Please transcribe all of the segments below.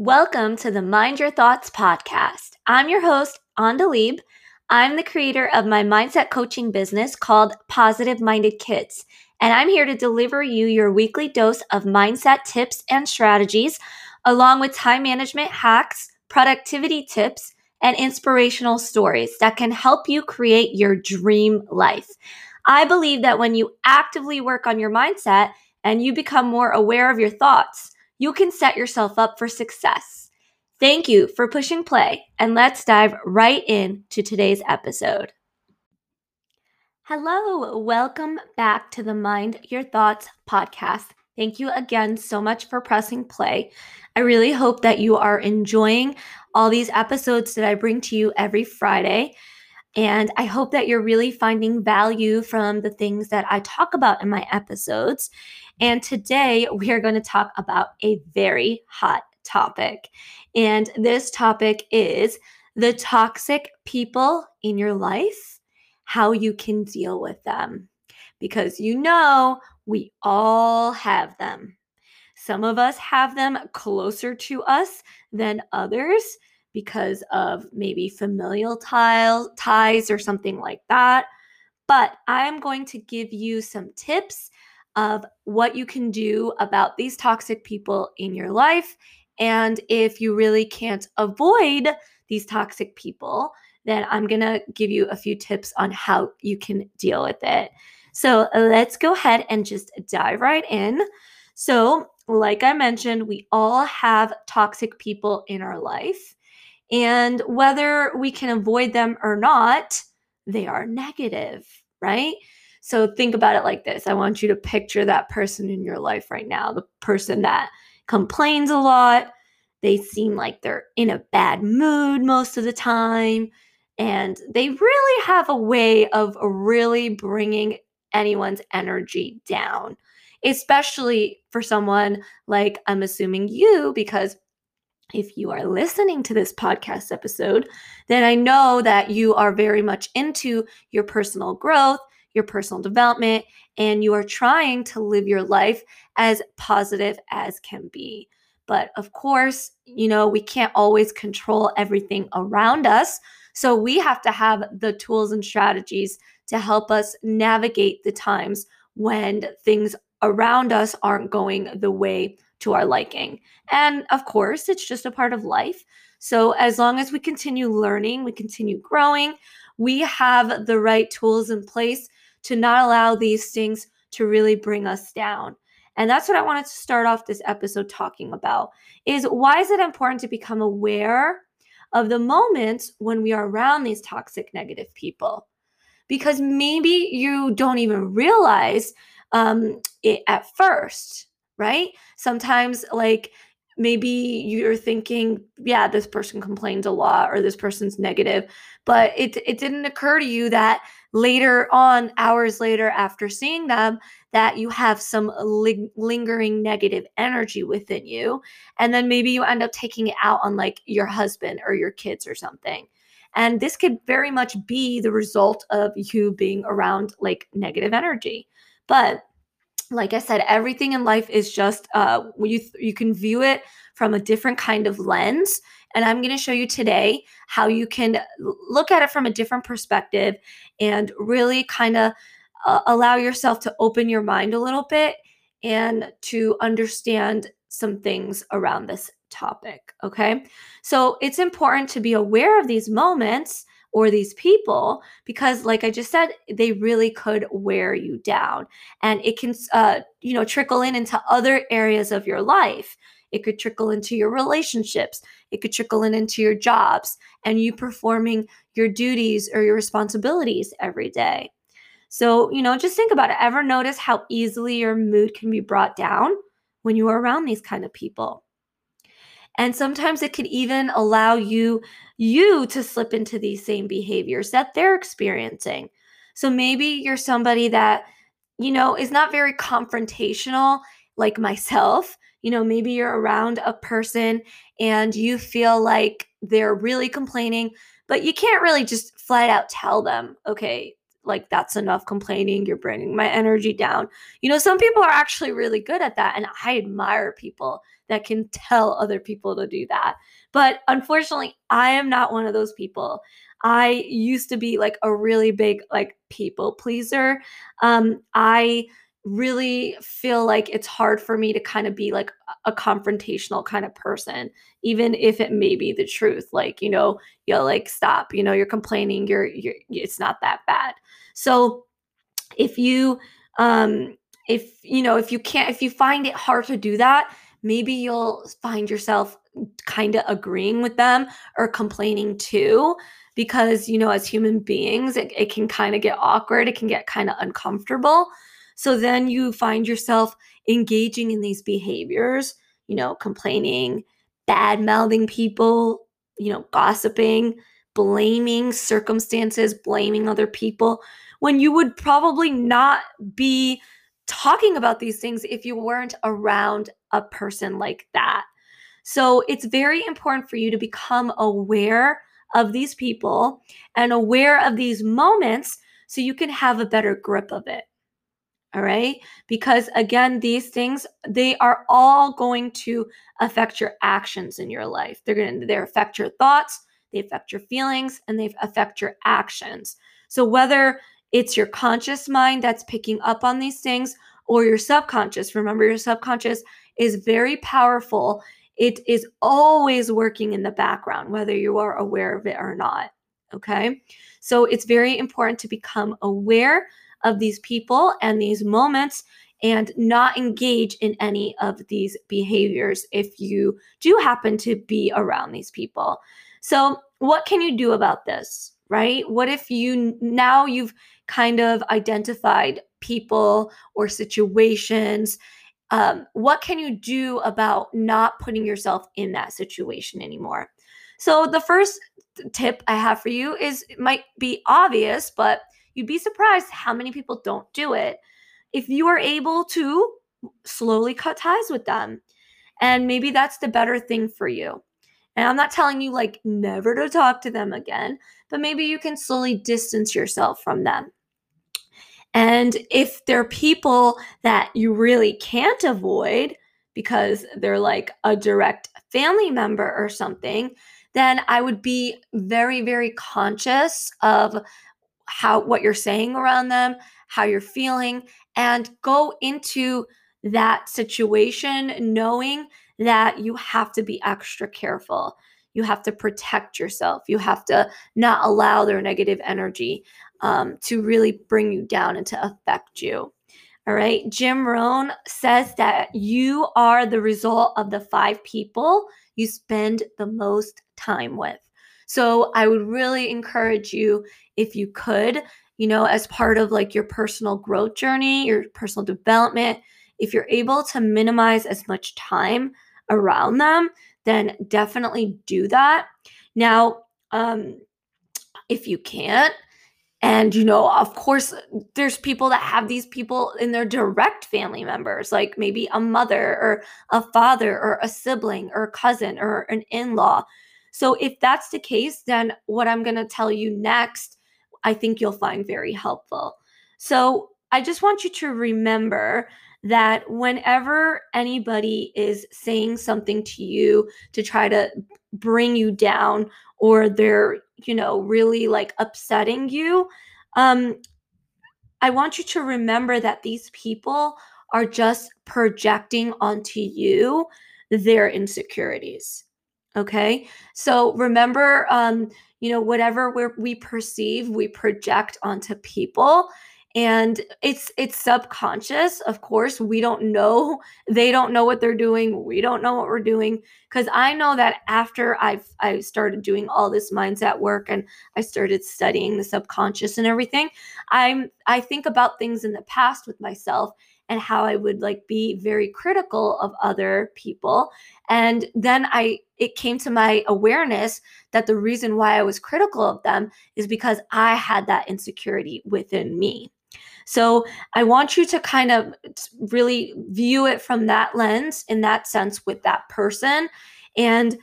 Welcome to the Mind Your Thoughts podcast. I'm your host, Andalib. I'm the creator of my mindset coaching business called Positive Minded Kids, and I'm here to deliver you your weekly dose of mindset tips and strategies, along with time management hacks, productivity tips, and inspirational stories that can help you create your dream life. I believe that when you actively work on your mindset and you become more aware of your thoughts, you can set yourself up for success. Thank you for pushing play, and let's dive right into today's episode. Hello, welcome back to the Mind Your Thoughts podcast. Thank you again so much for pressing play. I really hope that you are enjoying all these episodes that I bring to you every Friday. And I hope that you're really finding value from the things that I talk about in my episodes. And today we are going to talk about a very hot topic. And this topic is the toxic people in your life, how you can deal with them. Because you know, we all have them. Some of us have them closer to us than others because of maybe familial ties or something like that. But I'm going to give you some tips of what you can do about these toxic people in your life. And if you really can't avoid these toxic people, then I'm going to give you a few tips on how you can deal with it. So let's go ahead and just dive right in. So, like I mentioned, we all have toxic people in our life. And whether we can avoid them or not, they are negative, right? So think about it like this I want you to picture that person in your life right now, the person that complains a lot. They seem like they're in a bad mood most of the time. And they really have a way of really bringing anyone's energy down, especially for someone like I'm assuming you, because if you are listening to this podcast episode, then I know that you are very much into your personal growth your personal development, and you are trying to live your life as positive as can be. But of course, you know, we can't always control everything around us. So we have to have the tools and strategies to help us navigate the times when things around us aren't going the way to our liking. And of course, it's just a part of life. So as long as we continue learning, we continue growing, we have the right tools in place to not allow these things to really bring us down. And that's what I wanted to start off this episode talking about is why is it important to become aware of the moments when we are around these toxic negative people? Because maybe you don't even realize um, it at first, right? Sometimes, like, maybe you're thinking, yeah, this person complains a lot or this person's negative, but it, it didn't occur to you that later on, hours later after seeing them, that you have some ling- lingering negative energy within you. And then maybe you end up taking it out on like your husband or your kids or something. And this could very much be the result of you being around like negative energy. But like I said, everything in life is just uh, you you can view it from a different kind of lens. And I'm going to show you today how you can look at it from a different perspective and really kind of uh, allow yourself to open your mind a little bit and to understand some things around this topic. Okay. So it's important to be aware of these moments or these people because like i just said they really could wear you down. And it can uh, you know trickle in into other areas of your life. It could trickle into your relationships. It could trickle in into your jobs and you performing your duties or your responsibilities every day. So you know just think about it. Ever notice how easily your mood can be brought down when you are around these kind of people and sometimes it could even allow you you to slip into these same behaviors that they're experiencing. So maybe you're somebody that you know is not very confrontational like myself. You know, maybe you're around a person and you feel like they're really complaining, but you can't really just flat out tell them, okay, like that's enough complaining you're bringing my energy down. You know some people are actually really good at that and i admire people that can tell other people to do that. But unfortunately i am not one of those people. I used to be like a really big like people pleaser. Um i really feel like it's hard for me to kind of be like a confrontational kind of person even if it may be the truth like you know you're like stop you know you're complaining you're you're it's not that bad. So if you um if you know if you can't if you find it hard to do that maybe you'll find yourself kind of agreeing with them or complaining too because you know as human beings it, it can kind of get awkward it can get kind of uncomfortable so then you find yourself engaging in these behaviors, you know, complaining, bad mouthing people, you know, gossiping, blaming circumstances, blaming other people, when you would probably not be talking about these things if you weren't around a person like that. So it's very important for you to become aware of these people and aware of these moments so you can have a better grip of it. All right. Because again, these things, they are all going to affect your actions in your life. They're going to they affect your thoughts, they affect your feelings, and they affect your actions. So whether it's your conscious mind that's picking up on these things or your subconscious, remember your subconscious is very powerful. It is always working in the background, whether you are aware of it or not. Okay. So it's very important to become aware of these people and these moments and not engage in any of these behaviors if you do happen to be around these people. So, what can you do about this, right? What if you now you've kind of identified people or situations? Um, what can you do about not putting yourself in that situation anymore? So, the first tip I have for you is it might be obvious, but You'd be surprised how many people don't do it. If you are able to slowly cut ties with them, and maybe that's the better thing for you. And I'm not telling you like never to talk to them again, but maybe you can slowly distance yourself from them. And if they're people that you really can't avoid because they're like a direct family member or something, then I would be very, very conscious of how what you're saying around them, how you're feeling, and go into that situation knowing that you have to be extra careful. You have to protect yourself. You have to not allow their negative energy um, to really bring you down and to affect you. All right. Jim Rohn says that you are the result of the five people you spend the most time with. So I would really encourage you if you could, you know, as part of like your personal growth journey, your personal development, if you're able to minimize as much time around them, then definitely do that. Now, um, if you can't, and you know, of course, there's people that have these people in their direct family members, like maybe a mother or a father or a sibling or a cousin or an in law. So, if that's the case, then what I'm going to tell you next I think you'll find very helpful. So I just want you to remember that whenever anybody is saying something to you to try to bring you down or they're, you know, really like upsetting you, um, I want you to remember that these people are just projecting onto you their insecurities. Okay. So remember, um, you know whatever we we perceive we project onto people and it's it's subconscious of course we don't know they don't know what they're doing we don't know what we're doing because i know that after i've i started doing all this mindset work and i started studying the subconscious and everything i'm i think about things in the past with myself and how I would like be very critical of other people. And then I it came to my awareness that the reason why I was critical of them is because I had that insecurity within me. So I want you to kind of really view it from that lens, in that sense, with that person, and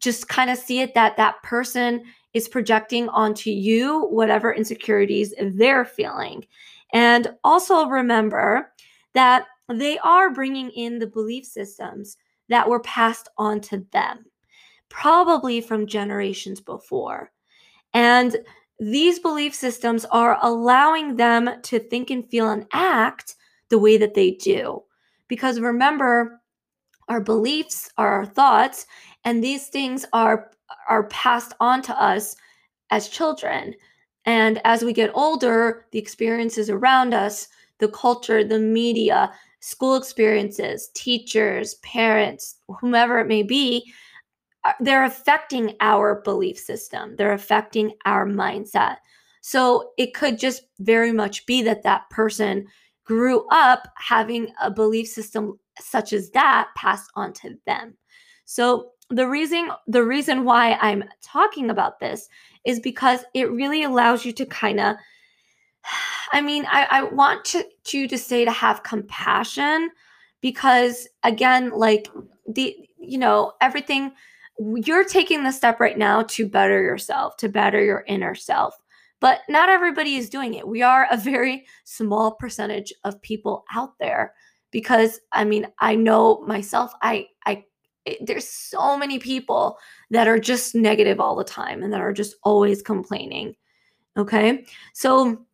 just kind of see it that that person is projecting onto you whatever insecurities they're feeling. And also remember that they are bringing in the belief systems that were passed on to them, probably from generations before. And these belief systems are allowing them to think and feel and act the way that they do. Because remember, our beliefs are our thoughts, and these things are are passed on to us as children. And as we get older, the experiences around us, the culture, the media, school experiences, teachers, parents, whomever it may be, they're affecting our belief system. They're affecting our mindset. So it could just very much be that that person grew up having a belief system such as that passed on to them. So the reason the reason why I'm talking about this is because it really allows you to kind of I mean, I, I want to, you to say to have compassion because again, like the you know, everything you're taking the step right now to better yourself, to better your inner self. But not everybody is doing it. We are a very small percentage of people out there because I mean, I know myself, I I it, there's so many people that are just negative all the time and that are just always complaining. Okay? So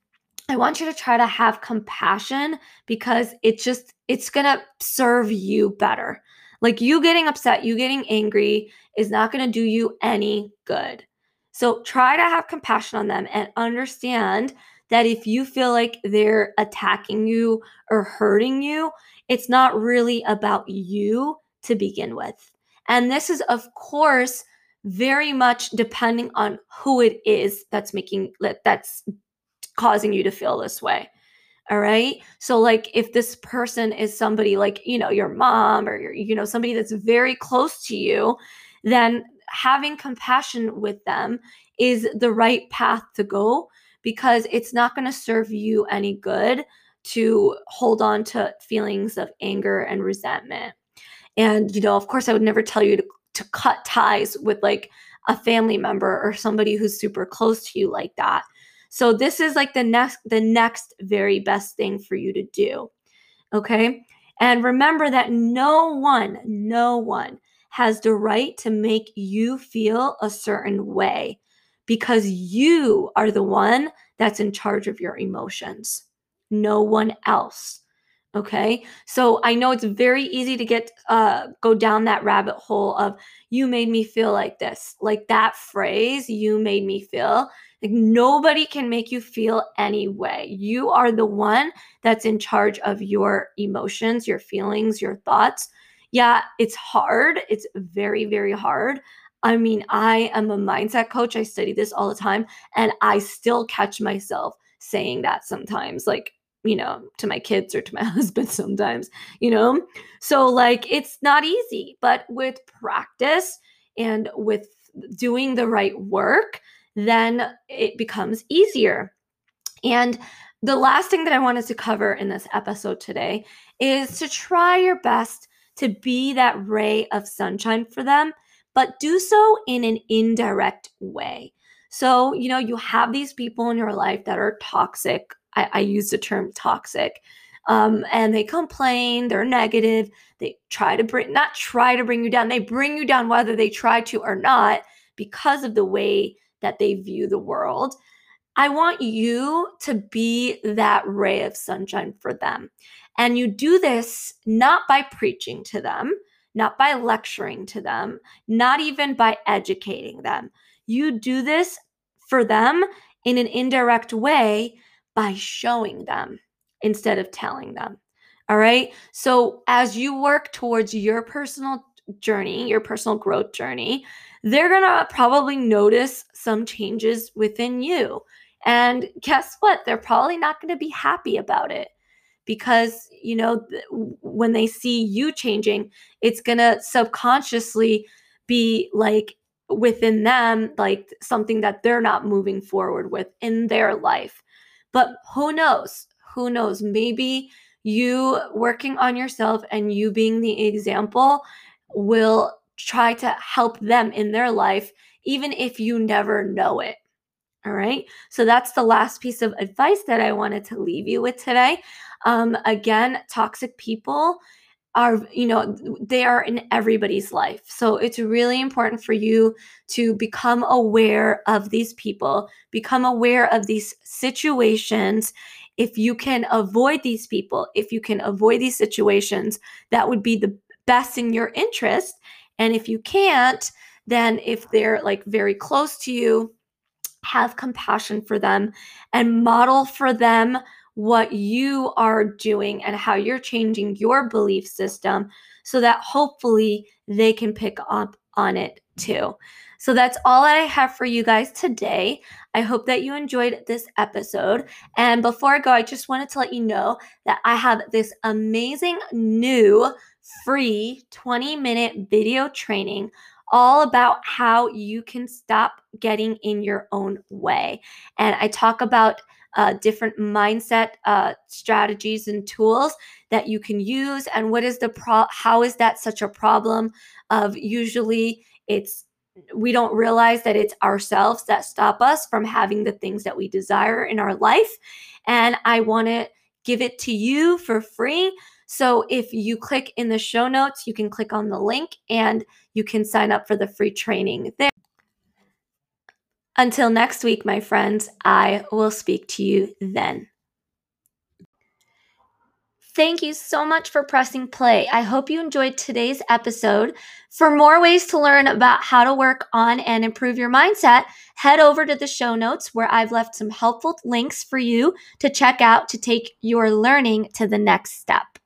I want you to try to have compassion because it just it's going to serve you better. Like you getting upset, you getting angry is not going to do you any good. So try to have compassion on them and understand that if you feel like they're attacking you or hurting you, it's not really about you to begin with. And this is, of course, very much depending on who it is that's making that's causing you to feel this way. All right. So, like, if this person is somebody like, you know, your mom or your, you know, somebody that's very close to you, then having compassion with them is the right path to go because it's not going to serve you any good to hold on to feelings of anger and resentment. And, you know, of course, I would never tell you to, to cut ties with like a family member or somebody who's super close to you like that. So this is like the next the next very best thing for you to do. Okay? And remember that no one, no one has the right to make you feel a certain way because you are the one that's in charge of your emotions. No one else. Okay. So I know it's very easy to get, uh, go down that rabbit hole of you made me feel like this, like that phrase, you made me feel like nobody can make you feel any way. You are the one that's in charge of your emotions, your feelings, your thoughts. Yeah, it's hard. It's very, very hard. I mean, I am a mindset coach. I study this all the time, and I still catch myself saying that sometimes. Like, you know, to my kids or to my husband sometimes, you know? So, like, it's not easy, but with practice and with doing the right work, then it becomes easier. And the last thing that I wanted to cover in this episode today is to try your best to be that ray of sunshine for them, but do so in an indirect way. So, you know, you have these people in your life that are toxic I, I use the term toxic. Um, and they complain, they're negative, they try to bring, not try to bring you down, they bring you down whether they try to or not because of the way that they view the world. I want you to be that ray of sunshine for them. And you do this not by preaching to them, not by lecturing to them, not even by educating them. You do this for them in an indirect way by showing them instead of telling them. All right. So as you work towards your personal journey, your personal growth journey, they're going to probably notice some changes within you. And guess what? They're probably not going to be happy about it because, you know, when they see you changing, it's going to subconsciously be like within them, like something that they're not moving forward with in their life. But who knows? Who knows? Maybe you working on yourself and you being the example will try to help them in their life, even if you never know it. All right. So that's the last piece of advice that I wanted to leave you with today. Um, again, toxic people are, you know, they are in everybody's life. So it's really important for you to become aware of these people, become aware of these situations. If you can avoid these people, if you can avoid these situations, that would be the best in your interest. And if you can't, then if they're like very close to you, have compassion for them and model for them what you are doing and how you're changing your belief system so that hopefully they can pick up on it too. So that's all I have for you guys today. I hope that you enjoyed this episode. And before I go, I just wanted to let you know that I have this amazing new free 20 minute video training all about how you can stop getting in your own way. And I talk about uh, different mindset uh, strategies and tools that you can use and what is the pro how is that such a problem of usually it's we don't realize that it's ourselves that stop us from having the things that we desire in our life and i want to give it to you for free so if you click in the show notes, you can click on the link and you can sign up for the free training there. Until next week, my friends, I will speak to you then. Thank you so much for pressing play. I hope you enjoyed today's episode. For more ways to learn about how to work on and improve your mindset, head over to the show notes where I've left some helpful links for you to check out to take your learning to the next step.